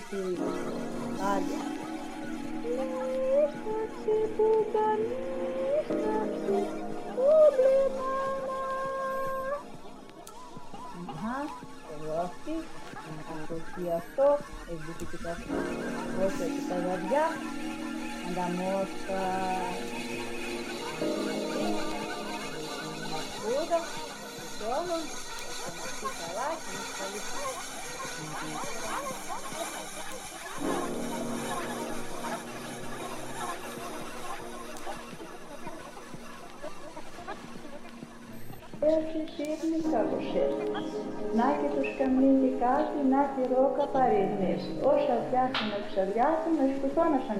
to Όσα πιάσουν να τους αδειάσουν, να σηκωθώ να σ'